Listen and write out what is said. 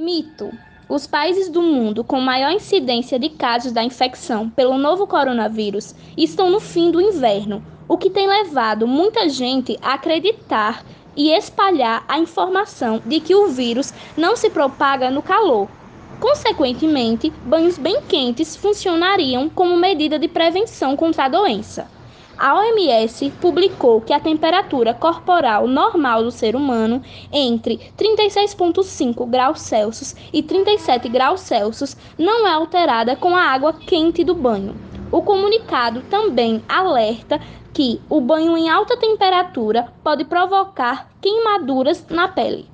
Mito: os países do mundo com maior incidência de casos da infecção pelo novo coronavírus estão no fim do inverno, o que tem levado muita gente a acreditar e espalhar a informação de que o vírus não se propaga no calor. Consequentemente, banhos bem quentes funcionariam como medida de prevenção contra a doença. A OMS publicou que a temperatura corporal normal do ser humano entre 36,5 graus Celsius e 37 graus Celsius não é alterada com a água quente do banho. O comunicado também alerta que o banho em alta temperatura pode provocar queimaduras na pele.